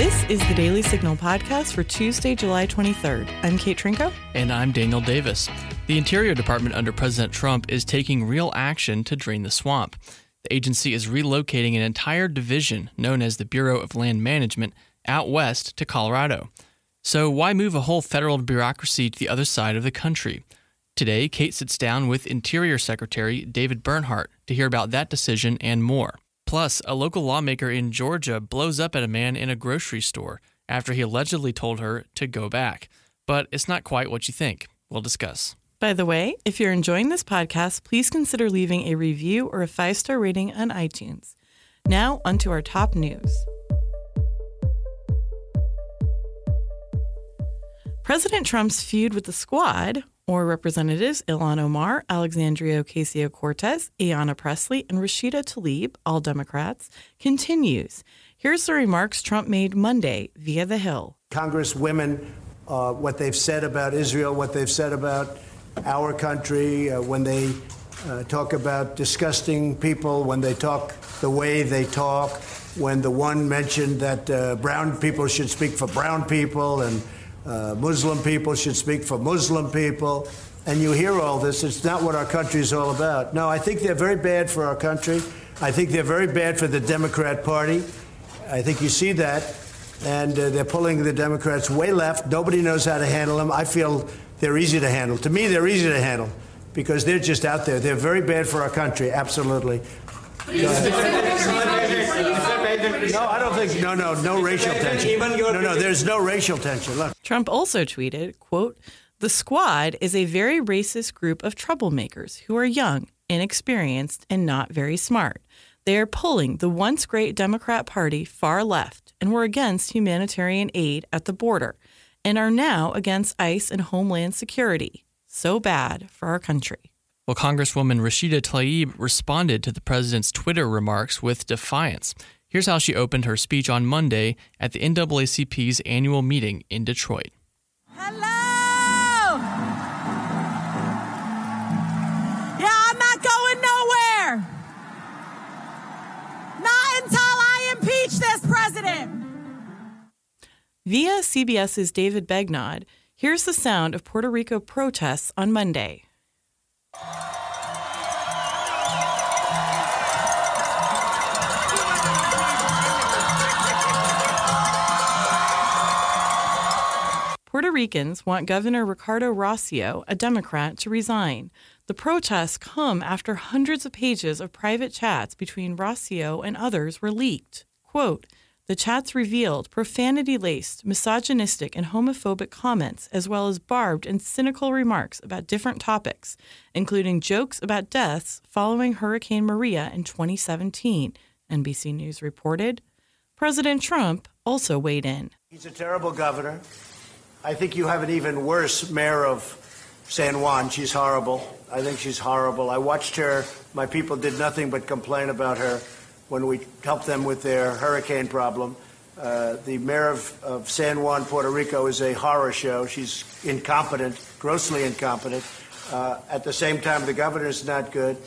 This is the Daily Signal podcast for Tuesday, July 23rd. I'm Kate Trinko. And I'm Daniel Davis. The Interior Department under President Trump is taking real action to drain the swamp. The agency is relocating an entire division known as the Bureau of Land Management out west to Colorado. So, why move a whole federal bureaucracy to the other side of the country? Today, Kate sits down with Interior Secretary David Bernhardt to hear about that decision and more. Plus, a local lawmaker in Georgia blows up at a man in a grocery store after he allegedly told her to go back. But it's not quite what you think. We'll discuss. By the way, if you're enjoying this podcast, please consider leaving a review or a five star rating on iTunes. Now, onto our top news. President Trump's feud with the squad, or Representatives Ilhan Omar, Alexandria Ocasio Cortez, Ayanna Presley, and Rashida Tlaib, all Democrats, continues. Here's the remarks Trump made Monday via The Hill. Congresswomen, uh, what they've said about Israel, what they've said about our country, uh, when they uh, talk about disgusting people, when they talk the way they talk, when the one mentioned that uh, brown people should speak for brown people and uh, Muslim people should speak for Muslim people. And you hear all this. It's not what our country is all about. No, I think they're very bad for our country. I think they're very bad for the Democrat Party. I think you see that. And uh, they're pulling the Democrats way left. Nobody knows how to handle them. I feel they're easy to handle. To me, they're easy to handle because they're just out there. They're very bad for our country, absolutely. No, I don't think. No, no, no racial tension. No, no, there's no racial tension. Look. Trump also tweeted, "quote The Squad is a very racist group of troublemakers who are young, inexperienced, and not very smart. They are pulling the once great Democrat Party far left and were against humanitarian aid at the border, and are now against ICE and Homeland Security. So bad for our country." Well, Congresswoman Rashida Tlaib responded to the president's Twitter remarks with defiance. Here's how she opened her speech on Monday at the NAACP's annual meeting in Detroit. Hello! Yeah, I'm not going nowhere! Not until I impeach this president! Via CBS's David Begnaud, here's the sound of Puerto Rico protests on Monday. Puerto Ricans want Governor Ricardo Rosselló, a Democrat, to resign. The protests come after hundreds of pages of private chats between Rosselló and others were leaked. Quote, the chats revealed profanity laced, misogynistic, and homophobic comments, as well as barbed and cynical remarks about different topics, including jokes about deaths following Hurricane Maria in 2017, NBC News reported. President Trump also weighed in. He's a terrible governor. I think you have an even worse mayor of San Juan. She's horrible. I think she's horrible. I watched her. My people did nothing but complain about her when we helped them with their hurricane problem. Uh, the mayor of, of, San Juan, Puerto Rico, is a horror show. She's incompetent, grossly incompetent. Uh, at the same time, the governor is not good.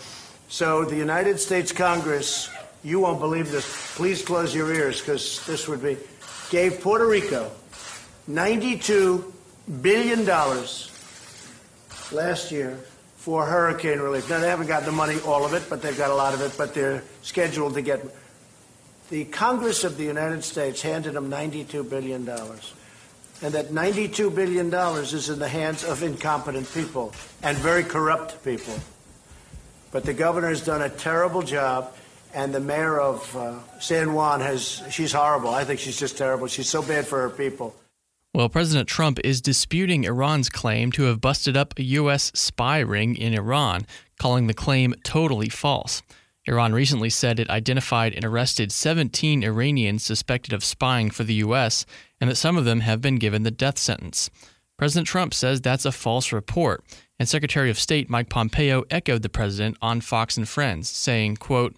So the United States Congress, you won't believe this. Please close your ears because this would be, gave Puerto Rico $92 billion last year for hurricane relief. Now, they haven't got the money, all of it, but they've got a lot of it, but they're scheduled to get. The Congress of the United States handed them $92 billion. And that $92 billion is in the hands of incompetent people and very corrupt people. But the governor has done a terrible job, and the mayor of uh, San Juan has, she's horrible. I think she's just terrible. She's so bad for her people. Well, President Trump is disputing Iran's claim to have busted up a U.S. spy ring in Iran, calling the claim totally false. Iran recently said it identified and arrested 17 Iranians suspected of spying for the U.S., and that some of them have been given the death sentence. President Trump says that's a false report, and Secretary of State Mike Pompeo echoed the president on Fox and Friends, saying, quote,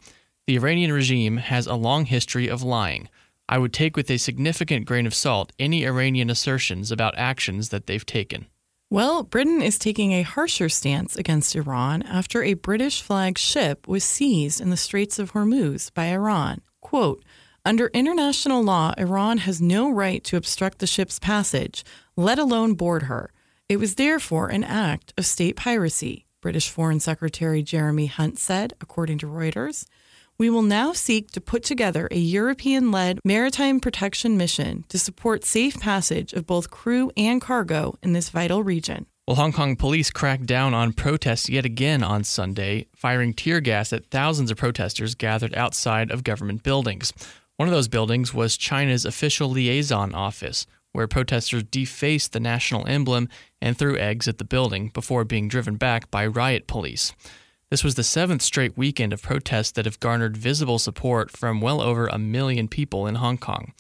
The Iranian regime has a long history of lying. I would take with a significant grain of salt any Iranian assertions about actions that they've taken. Well, Britain is taking a harsher stance against Iran after a British flagged ship was seized in the Straits of Hormuz by Iran. Quote, Under international law, Iran has no right to obstruct the ship's passage, let alone board her. It was therefore an act of state piracy, British Foreign Secretary Jeremy Hunt said, according to Reuters. We will now seek to put together a European led maritime protection mission to support safe passage of both crew and cargo in this vital region. Well, Hong Kong police cracked down on protests yet again on Sunday, firing tear gas at thousands of protesters gathered outside of government buildings. One of those buildings was China's official liaison office, where protesters defaced the national emblem and threw eggs at the building before being driven back by riot police. This was the seventh straight weekend of protests that have garnered visible support from well over a million people in Hong Kong.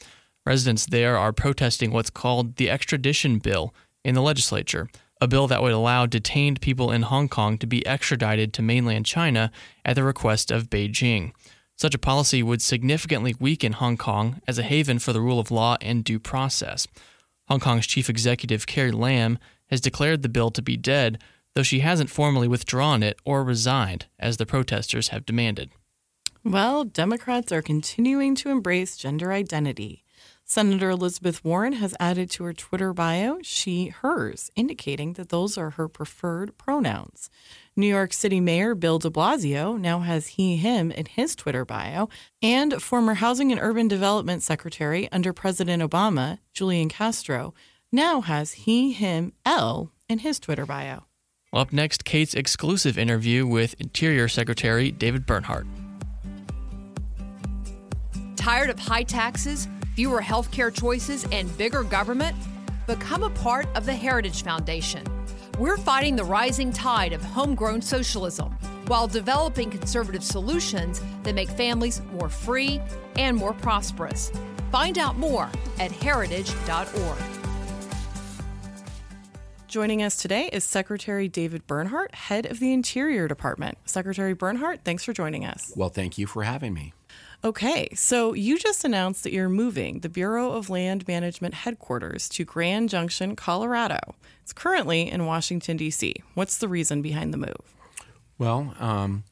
Residents there are protesting what's called the extradition bill in the legislature, a bill that would allow detained people in Hong Kong to be extradited to mainland China at the request of Beijing. Such a policy would significantly weaken Hong Kong as a haven for the rule of law and due process. Hong Kong's chief executive, Carrie Lam, has declared the bill to be dead, though she hasn't formally withdrawn it or resigned, as the protesters have demanded. Well, Democrats are continuing to embrace gender identity. Senator Elizabeth Warren has added to her Twitter bio she, hers, indicating that those are her preferred pronouns. New York City Mayor Bill de Blasio now has he, him in his Twitter bio, and former Housing and Urban Development Secretary under President Obama, Julian Castro, now has he, him, él in his Twitter bio. Well, up next, Kate's exclusive interview with Interior Secretary David Bernhardt. Tired of high taxes, fewer healthcare choices, and bigger government? Become a part of the Heritage Foundation. We're fighting the rising tide of homegrown socialism while developing conservative solutions that make families more free and more prosperous. Find out more at heritage.org. Joining us today is Secretary David Bernhardt, head of the Interior Department. Secretary Bernhardt, thanks for joining us. Well, thank you for having me. Okay, so you just announced that you're moving the Bureau of Land Management headquarters to Grand Junction, Colorado. It's currently in Washington, D.C. What's the reason behind the move? Well, um,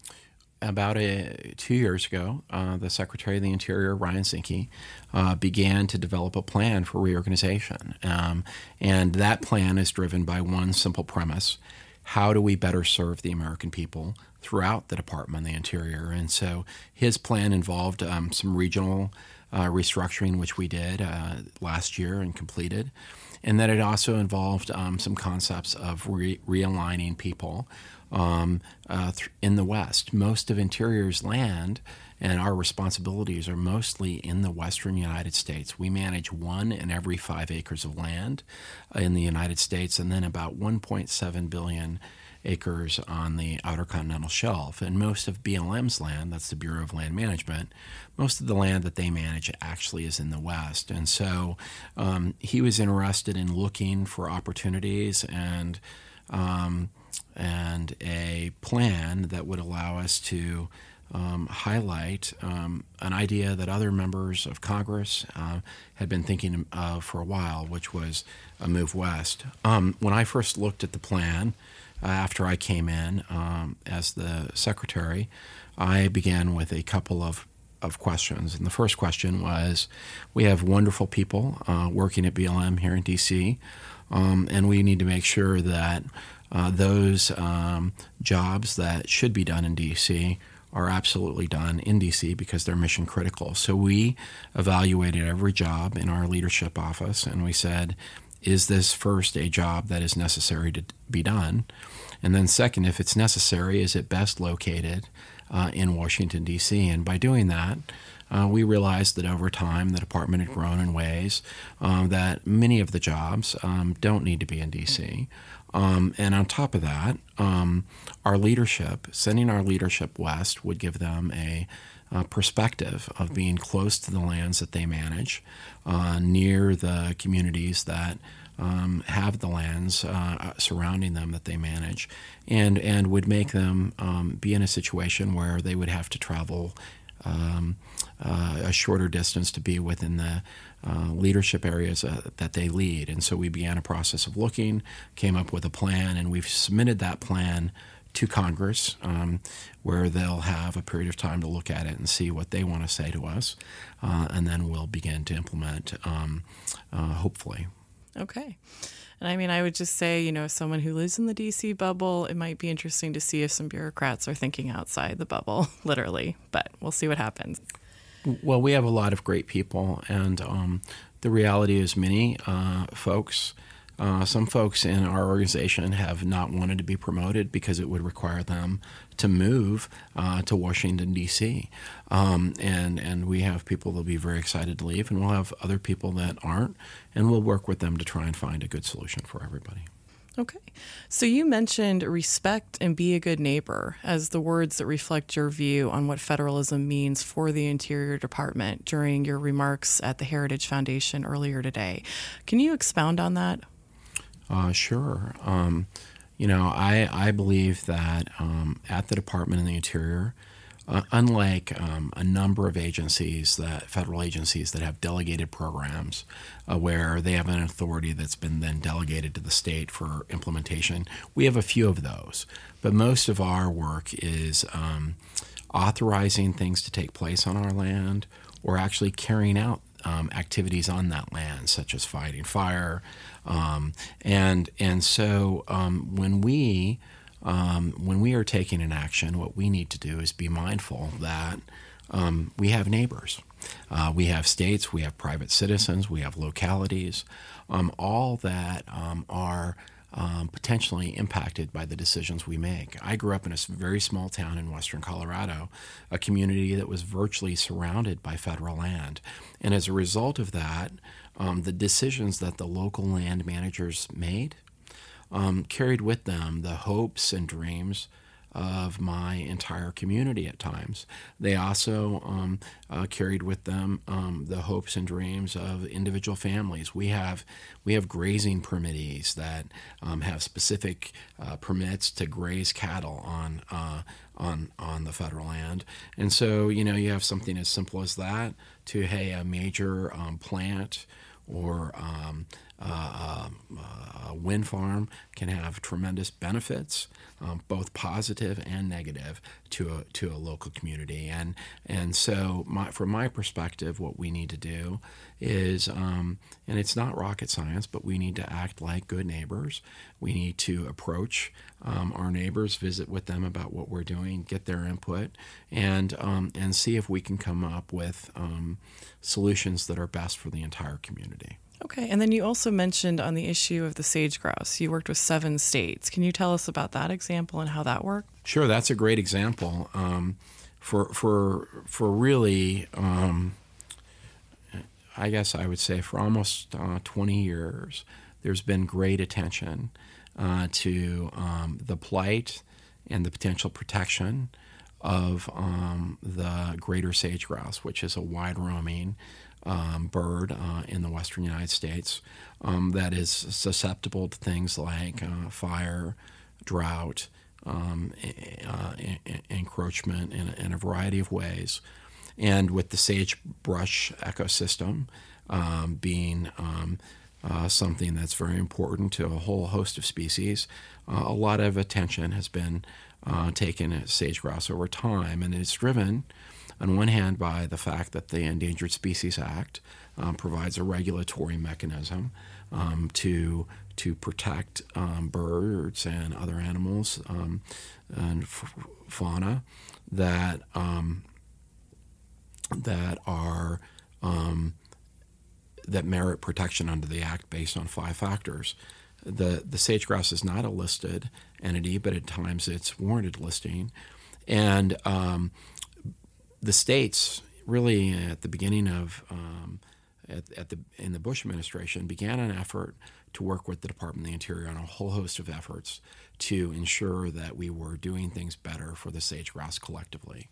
about a, two years ago, uh, the Secretary of the Interior, Ryan Zinke, uh, began to develop a plan for reorganization. Um, and that plan is driven by one simple premise how do we better serve the American people throughout the Department of the Interior? And so his plan involved um, some regional uh, restructuring, which we did uh, last year and completed. And then it also involved um, some concepts of re- realigning people um, uh, th- in the West. Most of Interior's land and our responsibilities are mostly in the western United States. We manage one in every five acres of land in the United States, and then about 1.7 billion acres on the outer continental shelf. And most of BLM's land, that's the Bureau of Land Management, most of the land that they manage actually is in the West. And so um, he was interested in looking for opportunities and um, and a plan that would allow us to um, highlight um, an idea that other members of Congress uh, had been thinking of for a while, which was a move west. Um, when I first looked at the plan uh, after I came in um, as the secretary, I began with a couple of of questions. And the first question was We have wonderful people uh, working at BLM here in DC, um, and we need to make sure that uh, those um, jobs that should be done in DC are absolutely done in DC because they're mission critical. So we evaluated every job in our leadership office and we said, is this first a job that is necessary to be done? And then, second, if it's necessary, is it best located uh, in Washington, D.C.? And by doing that, uh, we realized that over time the department had grown in ways um, that many of the jobs um, don't need to be in D.C. Um, and on top of that, um, our leadership, sending our leadership west, would give them a, a, perspective of being close to the lands that they manage, uh, near the communities that um, have the lands uh, surrounding them that they manage, and and would make them um, be in a situation where they would have to travel um, uh, a shorter distance to be within the uh, leadership areas uh, that they lead. And so we began a process of looking, came up with a plan, and we've submitted that plan to Congress, um, where they'll have a period of time to look at it and see what they want to say to us, uh, and then we'll begin to implement, um, uh, hopefully. Okay. And I mean, I would just say, you know, someone who lives in the DC bubble, it might be interesting to see if some bureaucrats are thinking outside the bubble, literally, but we'll see what happens. Well, we have a lot of great people, and um, the reality is, many uh, folks uh, some folks in our organization have not wanted to be promoted because it would require them to move uh, to Washington D.C. Um, and and we have people that'll be very excited to leave, and we'll have other people that aren't, and we'll work with them to try and find a good solution for everybody. Okay. So you mentioned respect and be a good neighbor as the words that reflect your view on what federalism means for the Interior Department during your remarks at the Heritage Foundation earlier today. Can you expound on that? Uh, sure. Um, you know, I, I believe that um, at the Department of the Interior, uh, unlike um, a number of agencies that federal agencies that have delegated programs uh, where they have an authority that's been then delegated to the state for implementation, we have a few of those. But most of our work is um, authorizing things to take place on our land or actually carrying out um, activities on that land, such as fighting fire, um, and and so um, when we um, when we are taking an action, what we need to do is be mindful that um, we have neighbors. Uh, we have states, we have private citizens, we have localities, um, all that are um, potentially impacted by the decisions we make. I grew up in a very small town in western Colorado, a community that was virtually surrounded by federal land. And as a result of that, um, the decisions that the local land managers made um, carried with them the hopes and dreams of my entire community at times. They also um, uh, carried with them um, the hopes and dreams of individual families. We have we have grazing permittees that um, have specific uh, permits to graze cattle on uh, on on the federal land, and so you know you have something as simple as that to hey a major um, plant or um, uh, uh, a wind farm can have tremendous benefits, um, both positive and negative, to a, to a local community. And and so, my, from my perspective, what we need to do is, um, and it's not rocket science, but we need to act like good neighbors. We need to approach um, our neighbors, visit with them about what we're doing, get their input, and um, and see if we can come up with um, solutions that are best for the entire community. Okay, and then you also mentioned on the issue of the sage grouse, you worked with seven states. Can you tell us about that example and how that worked? Sure, that's a great example. Um, for for for really, um, I guess I would say for almost uh, 20 years, there's been great attention uh, to um, the plight and the potential protection of um, the greater sage grouse, which is a wide roaming um, bird uh, in the western United States um, that is susceptible to things like uh, fire, drought, um, uh, encroachment in, in, a variety of ways. And with the sagebrush ecosystem um, being um, uh, something that's very important to a whole host of species, uh, a lot of attention has been uh, taken at sage grouse over time, and it's driven on one hand, by the fact that the Endangered Species Act um, provides a regulatory mechanism um, to to protect um, birds and other animals um, and f- fauna that um, that are that merit protection under the act based on five factors. The the sage grouse is not a listed entity, but at times it's warranted listing, and um, the states really at the beginning of um, at, at, the in the Bush administration began an effort to work with the Department of the Interior on a whole host of efforts to ensure that we were doing things better for the sage grouse collectively.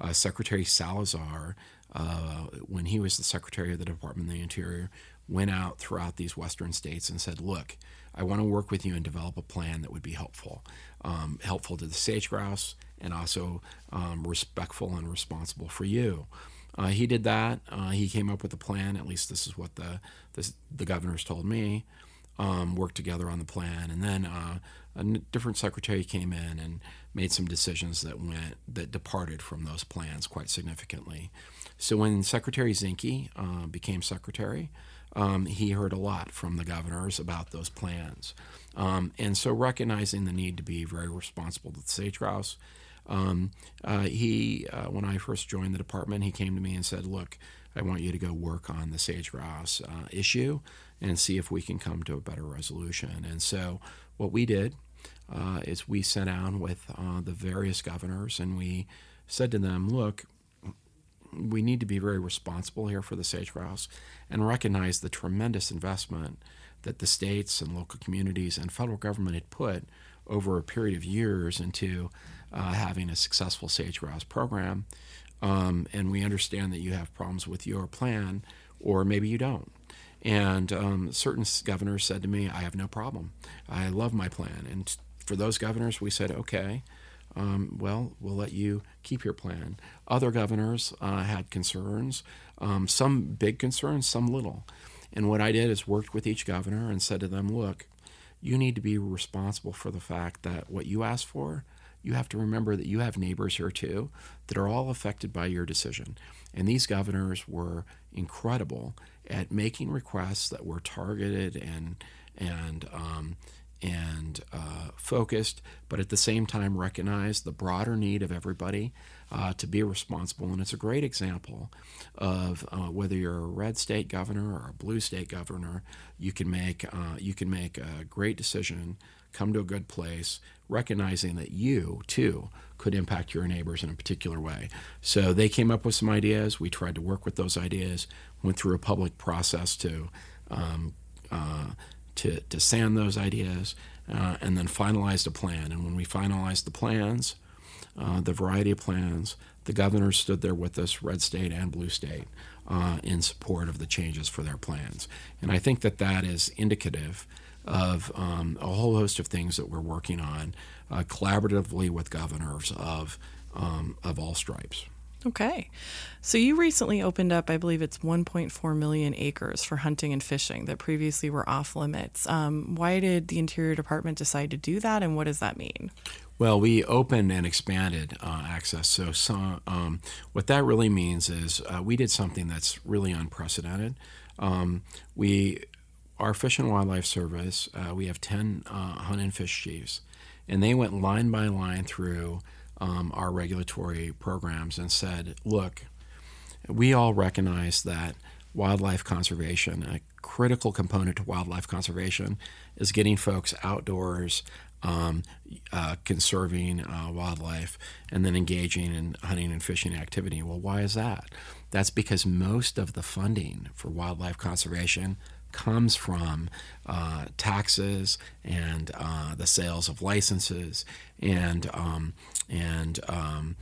Uh, Secretary Salazar, uh, when he was the Secretary of the Department of the Interior, went out throughout these western states and said, "Look, I want to work with you and develop a plan that would be helpful, um, helpful to the sage grouse, and also um, respectful and responsible for you. Uh, he did that. Uh, he came up with a plan. At least this is what the the, the governors told me. Um, worked together on the plan, and then uh, a different secretary came in and made some decisions that went that departed from those plans quite significantly. So when Secretary Zinke uh, became secretary, um, he heard a lot from the governors about those plans. Um, and so, recognizing the need to be very responsible to the sage grouse, um, uh, he, uh, when I first joined the department, he came to me and said, "Look, I want you to go work on the sage grouse uh, issue and see if we can come to a better resolution." And so, what we did uh, is we sat down with uh, the various governors and we said to them, "Look, we need to be very responsible here for the sage grouse and recognize the tremendous investment that the states and local communities and federal government had put over a period of years into uh, having a successful sage grouse program. Um, and we understand that you have problems with your plan, or maybe you don't. And um, certain governors said to me, I have no problem. I love my plan. And for those governors, we said, okay, um, well, we'll let you keep your plan. Other governors uh, had concerns, um, some big concerns, some little. And what I did is worked with each governor and said to them, look, you need to be responsible for the fact that what you asked for, you have to remember that you have neighbors here too that are all affected by your decision. And these governors were incredible at making requests that were targeted and and um, and uh, focused, but at the same time recognize the broader need of everybody uh, to be responsible. And it's a great example of uh, whether you're a red state governor or a blue state governor, you can make uh, you can make a great decision, come to a good place, recognizing that you too could impact your neighbors in a particular way. So they came up with some ideas. We tried to work with those ideas. Went through a public process to. Um, uh, to, to sand those ideas uh, and then finalized a plan. And when we finalized the plans, uh, the variety of plans. The governors stood there with us, red state and blue state, uh, in support of the changes for their plans. And I think that that is indicative of um, a whole host of things that we're working on uh, collaboratively with governors of, um, of all stripes. Okay. So you recently opened up, I believe it's 1.4 million acres for hunting and fishing that previously were off limits. Um, why did the Interior Department decide to do that, and what does that mean? Well, we opened and expanded uh, access. So, um, what that really means is uh, we did something that's really unprecedented. Um, we, our Fish and Wildlife Service, uh, we have 10 uh, hunt and fish chiefs, and they went line by line through um, our regulatory programs and said, look, we all recognize that wildlife conservation, a critical component to wildlife conservation, is getting folks outdoors um, uh, conserving uh, wildlife, and then engaging in hunting and fishing activity. Well, why is that? That's because most of the funding for wildlife conservation comes from uh, taxes and uh, the sales of licenses and um, and um,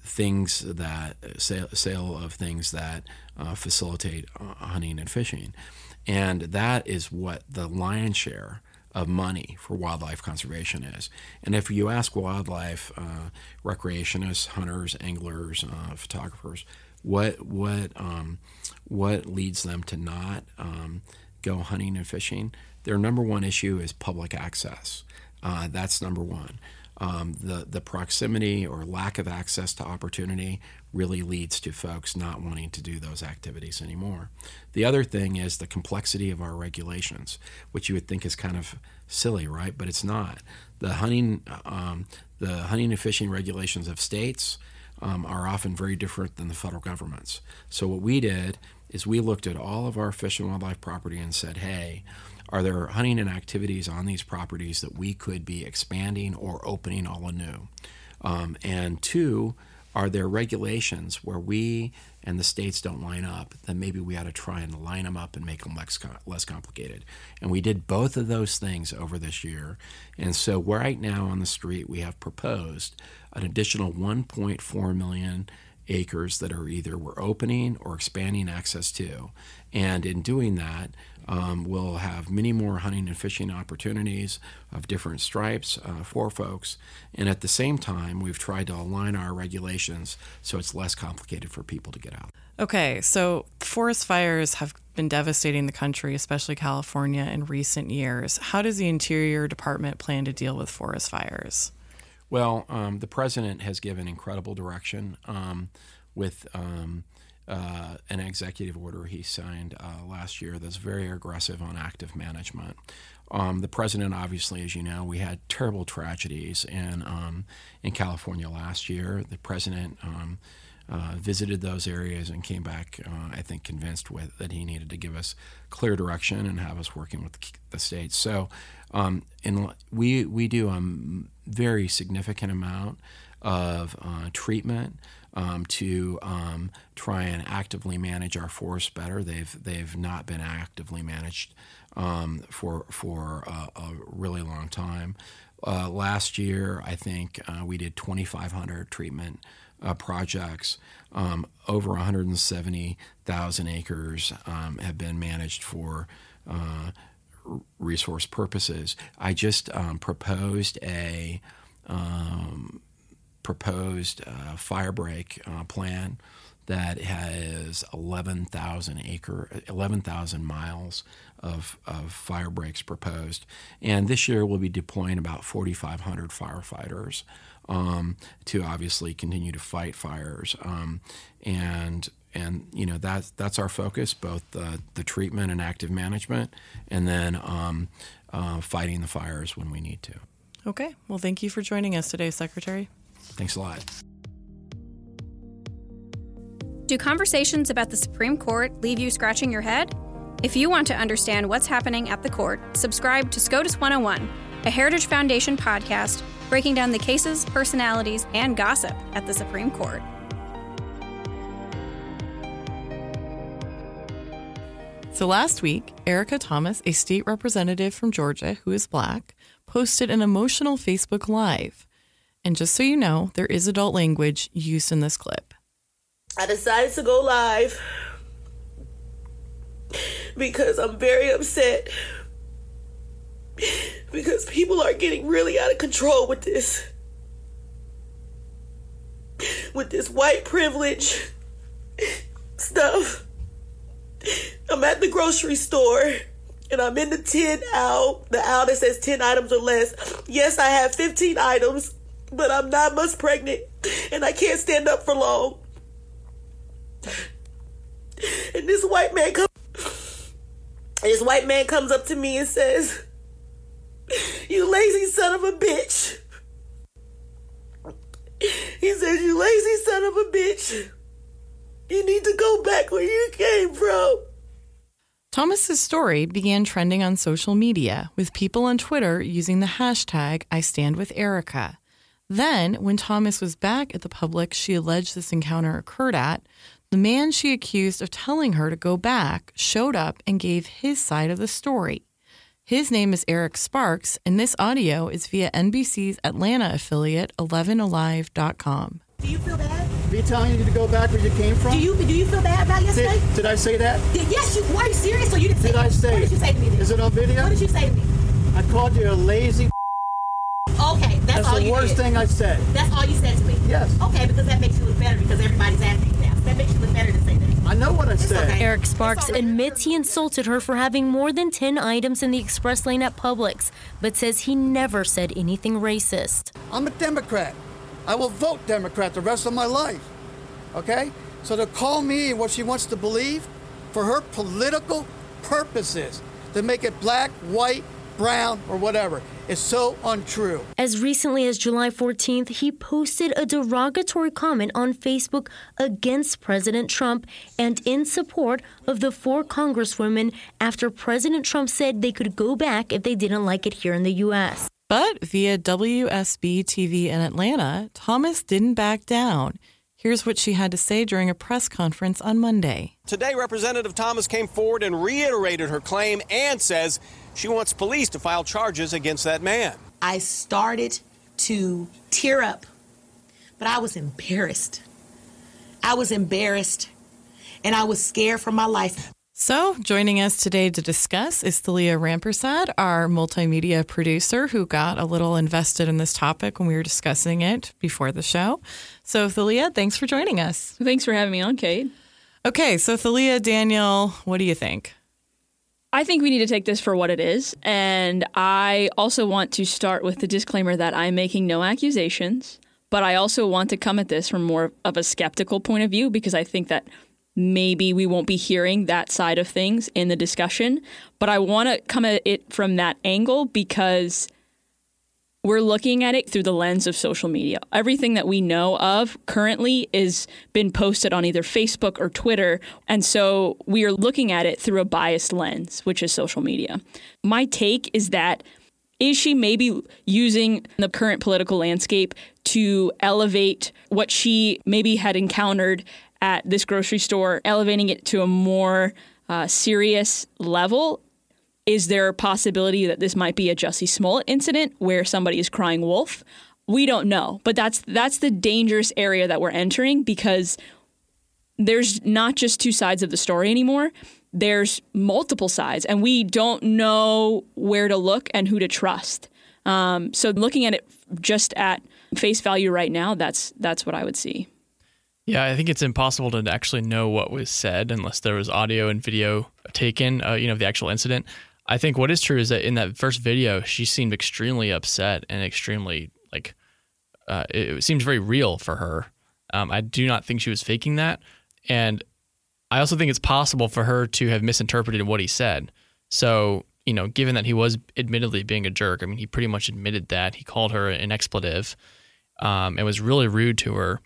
things that sale, sale of things that uh, facilitate uh, hunting and fishing, and that is what the lion's share of money for wildlife conservation is. And if you ask wildlife uh, recreationists, hunters, anglers, uh, photographers, what what um, what leads them to not um, go hunting and fishing, their number one issue is public access. Uh, that's number one. Um, the the proximity or lack of access to opportunity really leads to folks not wanting to do those activities anymore. The other thing is the complexity of our regulations, which you would think is kind of silly, right? But it's not. The hunting, um, the hunting and fishing regulations of states um, are often very different than the federal government's. So what we did is we looked at all of our fish and wildlife property and said, hey, are there hunting and activities on these properties that we could be expanding or opening all anew? Um, and two, are there regulations where we and the states don't line up, then maybe we ought to try and line them up and make them less, less complicated. And we did both of those things over this year. And so right now on the street, we have proposed an additional 1.4 million acres that are either we're opening or expanding access to. And in doing that, um, we'll have many more hunting and fishing opportunities of different stripes uh, for folks. And at the same time, we've tried to align our regulations so it's less complicated for people to get out. Okay, so forest fires have been devastating the country, especially California, in recent years. How does the Interior Department plan to deal with forest fires? Well, um, the president has given incredible direction um, with um, uh, an executive order he signed uh, last year that's very aggressive on active management. Um, the president, obviously, as you know, we had terrible tragedies in um, in California last year. The president um, uh, visited those areas and came back, uh, I think, convinced with that he needed to give us clear direction and have us working with the states. So, um, in, we we do a very significant amount of uh, treatment um, to um, try and actively manage our forests better. They've they've not been actively managed um, for for a, a, really long time. Uh, last year, I think uh, we did 2,500 treatment uh, projects. Um, over 170,000 acres um, have been managed for uh, resource purposes. I just um, proposed a um, proposed uh, uh, plan that has 11,000 acre, 11,000 miles of, of proposed. And this year we'll be deploying about 4,500 firefighters um, to obviously continue to fight fires. Um, and and you know that's that's our focus, both the, the treatment and active management, and then um, uh, fighting the fires when we need to. Okay. Well, thank you for joining us today, Secretary. Thanks a lot. Do conversations about the Supreme Court leave you scratching your head? If you want to understand what's happening at the court, subscribe to SCOTUS 101, a Heritage Foundation podcast breaking down the cases, personalities, and gossip at the Supreme Court. So last week, Erica Thomas, a state representative from Georgia who is black, posted an emotional Facebook Live. And just so you know, there is adult language used in this clip. I decided to go live because I'm very upset because people are getting really out of control with this. With this white privilege stuff. I'm at the grocery store and I'm in the 10 aisle, the aisle that says 10 items or less. Yes, I have 15 items but I'm nine months pregnant and I can't stand up for long. And this white man comes this white man comes up to me and says, You lazy son of a bitch. He says, You lazy son of a bitch. You need to go back where you came from. Thomas's story began trending on social media, with people on Twitter using the hashtag I stand with Erica. Then, when Thomas was back at the public she alleged this encounter occurred at, the man she accused of telling her to go back showed up and gave his side of the story. His name is Eric Sparks, and this audio is via NBC's Atlanta affiliate, 11alive.com. Do you feel bad? Me telling you to go back where you came from? Do you do you feel bad about yesterday? Did, did I say that? Did, yes, you. Were you serious or you didn't say? Did I say? What did you say to me? Then? Is it on video? What did you say to me? I called you a lazy. Okay, that's, That's all the you worst did. thing I said. That's all you said to me. Yes. Okay, because that makes you look better because everybody's asking now. That makes you look better to say that. I know what I said. okay. Eric Sparks It's admits he insulted her for having more than 10 items in the express lane at Publix, but says he never said anything racist. I'm a Democrat. I will vote Democrat the rest of my life. Okay? So to call me what she wants to believe for her political purposes, to make it black, white, brown, or whatever, is so untrue. As recently as July 14th, he posted a derogatory comment on Facebook against President Trump and in support of the four congresswomen after President Trump said they could go back if they didn't like it here in the U.S. But via WSB TV in Atlanta, Thomas didn't back down. Here's what she had to say during a press conference on Monday. Today, Representative Thomas came forward and reiterated her claim and says she wants police to file charges against that man. I started to tear up, but I was embarrassed. I was embarrassed and I was scared for my life. So, joining us today to discuss is Thalia Rampersad, our multimedia producer who got a little invested in this topic when we were discussing it before the show. So, Thalia, thanks for joining us. Thanks for having me on, Kate. Okay, so Thalia, Daniel, what do you think? I think we need to take this for what it is. And I also want to start with the disclaimer that I'm making no accusations, but I also want to come at this from more of a skeptical point of view because I think that maybe we won't be hearing that side of things in the discussion. But I want to come at it from that angle because we're looking at it through the lens of social media. Everything that we know of currently is been posted on either Facebook or Twitter, and so we are looking at it through a biased lens, which is social media. My take is that is she maybe using the current political landscape to elevate what she maybe had encountered at this grocery store, elevating it to a more uh, serious level? Is there a possibility that this might be a Jussie Smollett incident where somebody is crying wolf? We don't know, but that's that's the dangerous area that we're entering because there's not just two sides of the story anymore. There's multiple sides, and we don't know where to look and who to trust. Um, so, looking at it just at face value right now, that's that's what I would see. Yeah, I think it's impossible to actually know what was said unless there was audio and video taken, uh, you know, of the actual incident. I think what is true is that in that first video, she seemed extremely upset and extremely like uh, it, it seems very real for her. Um, I do not think she was faking that, and I also think it's possible for her to have misinterpreted what he said. So you know, given that he was admittedly being a jerk, I mean, he pretty much admitted that he called her an expletive um, and was really rude to her.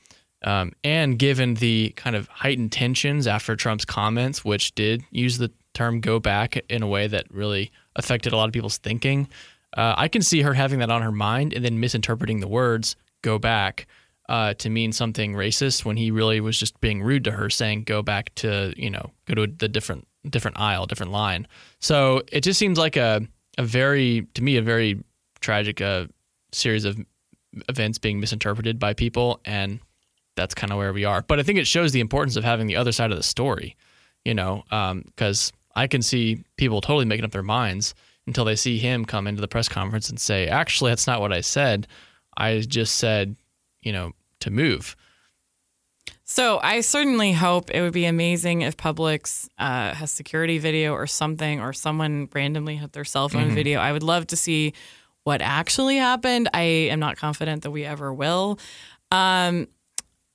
Um, and given the kind of heightened tensions after Trump's comments, which did use the term go back in a way that really affected a lot of people's thinking, uh, I can see her having that on her mind and then misinterpreting the words go back uh, to mean something racist when he really was just being rude to her, saying go back to, you know, go to the different different aisle, different line. So it just seems like a, a very, to me, a very tragic uh, series of events being misinterpreted by people. And that's kind of where we are. But I think it shows the importance of having the other side of the story, you know, because um, I can see people totally making up their minds until they see him come into the press conference and say, actually, that's not what I said. I just said, you know, to move. So I certainly hope it would be amazing if Publix uh, has security video or something, or someone randomly had their cell phone mm-hmm. video. I would love to see what actually happened. I am not confident that we ever will. Um,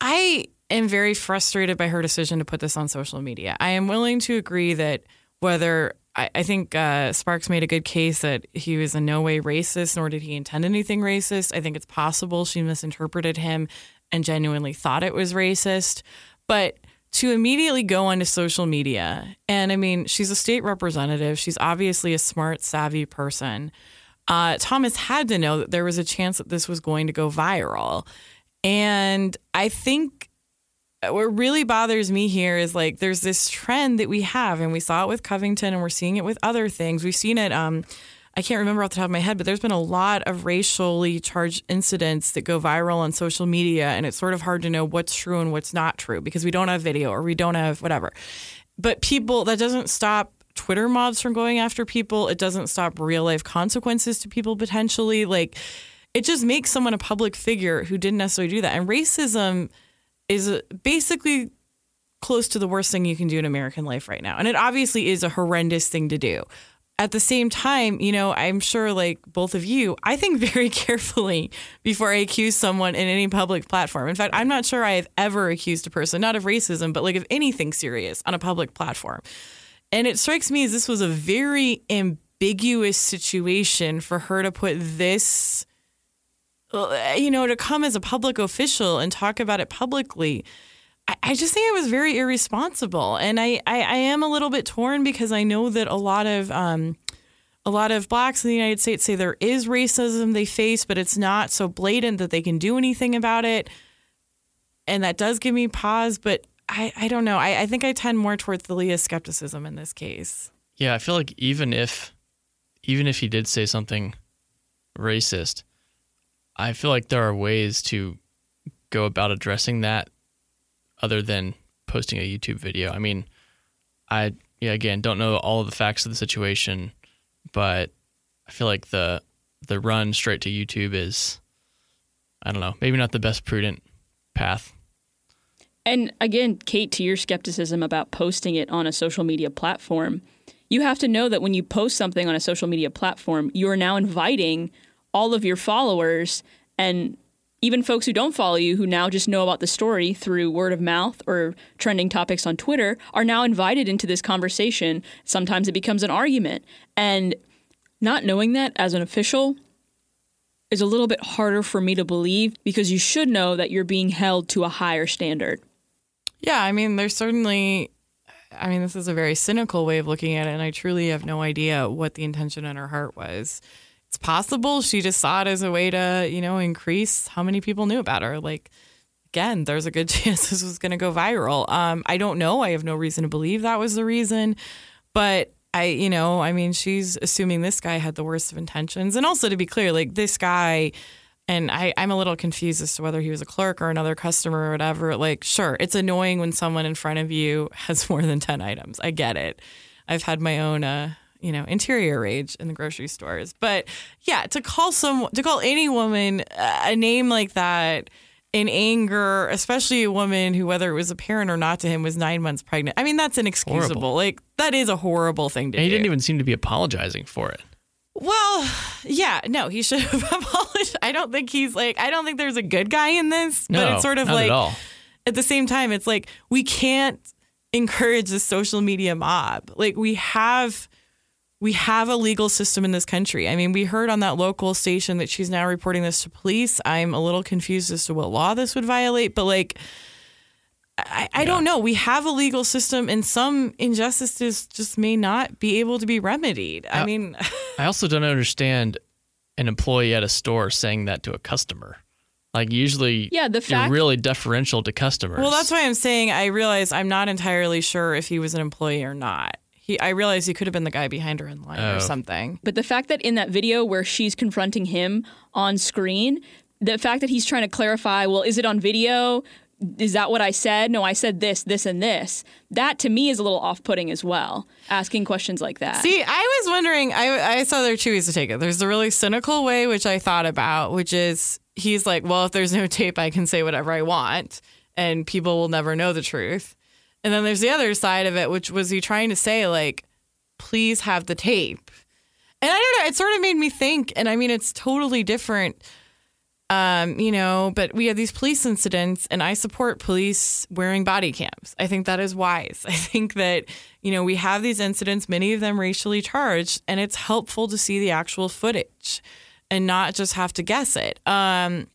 I am very frustrated by her decision to put this on social media. I am willing to agree that whether I, I think uh, Sparks made a good case that he was in no way racist, nor did he intend anything racist. I think it's possible she misinterpreted him and genuinely thought it was racist. But to immediately go onto social media, and I mean, she's a state representative. She's obviously a smart, savvy person. Uh, Thomas had to know that there was a chance that this was going to go viral. And I think what really bothers me here is like there's this trend that we have, and we saw it with Covington, and we're seeing it with other things. We've seen it. Um, I can't remember off the top of my head, but there's been a lot of racially charged incidents that go viral on social media, and it's sort of hard to know what's true and what's not true because we don't have video or we don't have whatever. But people, that doesn't stop Twitter mobs from going after people. It doesn't stop real life consequences to people potentially. Like, it just makes someone a public figure who didn't necessarily do that. And racism is basically close to the worst thing you can do in American life right now. And it obviously is a horrendous thing to do. At the same time, you know, I'm sure like both of you, I think very carefully before I accuse someone in any public platform. In fact, I'm not sure I have ever accused a person, not of racism, but like of anything serious on a public platform. And it strikes me as this was a very ambiguous situation for her to put this you know, to come as a public official and talk about it publicly. I, just think it was very irresponsible, and I, I, I, am a little bit torn because I know that a lot of um, a lot of blacks in the United States say there is racism they face, but it's not so blatant that they can do anything about it, and that does give me pause. But I, I don't know. I, I think I tend more towards Thalia skepticism in this case. Yeah, I feel like even if even if he did say something racist, I feel like there are ways to go about addressing that other than posting a YouTube video. I mean, I yeah again don't know all of the facts of the situation, but I feel like the the run straight to YouTube is I don't know, maybe not the best prudent path. And again, Kate, to your skepticism about posting it on a social media platform, you have to know that when you post something on a social media platform, you are now inviting all of your followers and even folks who don't follow you, who now just know about the story through word of mouth or trending topics on Twitter, are now invited into this conversation. Sometimes it becomes an argument. And not knowing that as an official is a little bit harder for me to believe because you should know that you're being held to a higher standard. Yeah, I mean, there's certainly, I mean, this is a very cynical way of looking at it, and I truly have no idea what the intention in her heart was. It's possible she just saw it as a way to, you know, increase how many people knew about her. Like, again, there's a good chance this was going to go viral. Um, I don't know. I have no reason to believe that was the reason, but I, you know, I mean, she's assuming this guy had the worst of intentions. And also to be clear, like this guy, and I, I'm a little confused as to whether he was a clerk or another customer or whatever. Like, sure, it's annoying when someone in front of you has more than 10 items. I get it. I've had my own, uh, you know, interior rage in the grocery stores. But yeah, to call some, to call any woman uh, a name like that, in anger, especially a woman who, whether it was apparent or not to him, was nine months pregnant. I mean, that's inexcusable. Horrible. Like, that is a horrible thing to And he do. didn't even seem to be apologizing for it. well, yeah, no, he should have apologized. I don't think he's like, I don't think there's a good guy in this, but No, it's sort of at like, all. at the same time, it's like, we can't encourage the social media mob. Like, we have. We have a legal system in this country. I mean, we heard on that local station that she's now reporting this to police. I'm a little confused as to what law this would violate, but like, I, I don't know. We have a legal system, and some injustices just may not be able to be remedied. I Uh, mean, I also don't understand an employee at a store saying that to a customer. Like usually, Yeah, the fact, you're really deferential to customers. well, that's why I'm saying I realize I'm not entirely sure if he was an employee or not. He, I realize he could have been the guy behind her in line Oh. or something. But the fact that in that video where she's confronting him on screen, the fact that he's trying to clarify, well, is it on video? Is that what I said? No, I said this, this, and this. That to me is a little off putting as well, asking questions like that. See, I was wondering. I I saw there are two ways to take it. There's the really cynical way, which I thought about, which is he's like, well, if there's no tape, I can say whatever I want, and people will never know the truth. And then there's the other side of it, which was he trying to say like, please have the tape. And I don't know. It sort of made me think. And I mean, it's totally different. Um, you know, but we have these police incidents, and I support police wearing body cams. I think that is wise. I think that, you know, we have these incidents, many of them racially charged, and it's helpful to see the actual footage and not just have to guess it. Um,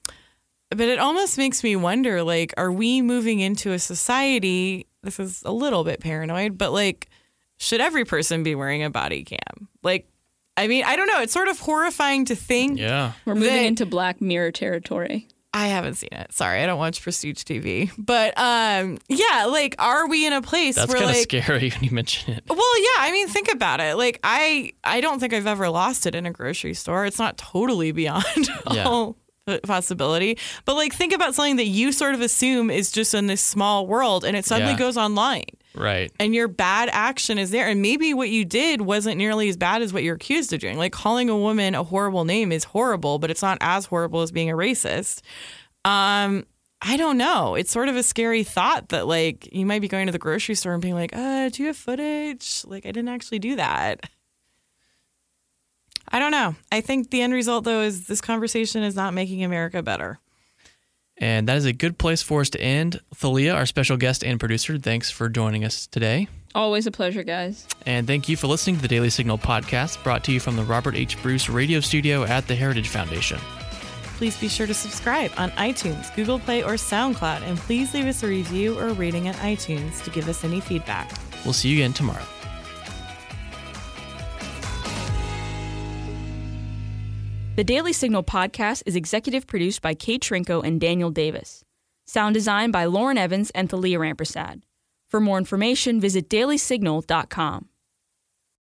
but it almost makes me wonder like, are we moving into a society? This is a little bit paranoid, but like, should every person be wearing a body cam? Like, I mean, I don't know. It's sort of horrifying to think. Yeah. We're moving that- into Black Mirror territory. I haven't seen it. Sorry, I don't watch Prestige TV. But um, yeah, like, are we in a place That's where kind of like, scary when you mention it. well, yeah. I mean, think about it. Like, I I don't think I've ever lost it in a grocery store. It's not totally beyond Yeah. all possibility. But like, think about something that you sort of assume is just in this small world, and it suddenly Yeah. goes online. Right. And your bad action is there. And maybe what you did wasn't nearly as bad as what you're accused of doing. Like calling a woman a horrible name is horrible, but it's not as horrible as being a racist. Um, I don't know. It's sort of a scary thought that like you might be going to the grocery store and being like, uh, do you have footage? Like I didn't actually do that. I don't know. I think the end result though is this conversation is not making America better. And that is a good place for us to end. Thalia, our special guest and producer, thanks for joining us today. Always a pleasure, guys. And thank you for listening to the Daily Signal podcast brought to you from the Robert H. Bruce radio studio at the Heritage Foundation. Please be sure to subscribe on iTunes, Google Play, or SoundCloud, and please leave us a review or a rating at iTunes to give us any feedback. We'll see you again tomorrow. The Daily Signal podcast is executive produced by Kate Trinko and Daniel Davis. Sound design by Lauren Evans and Thalia Rampersad. For more information, visit dailysignal.com.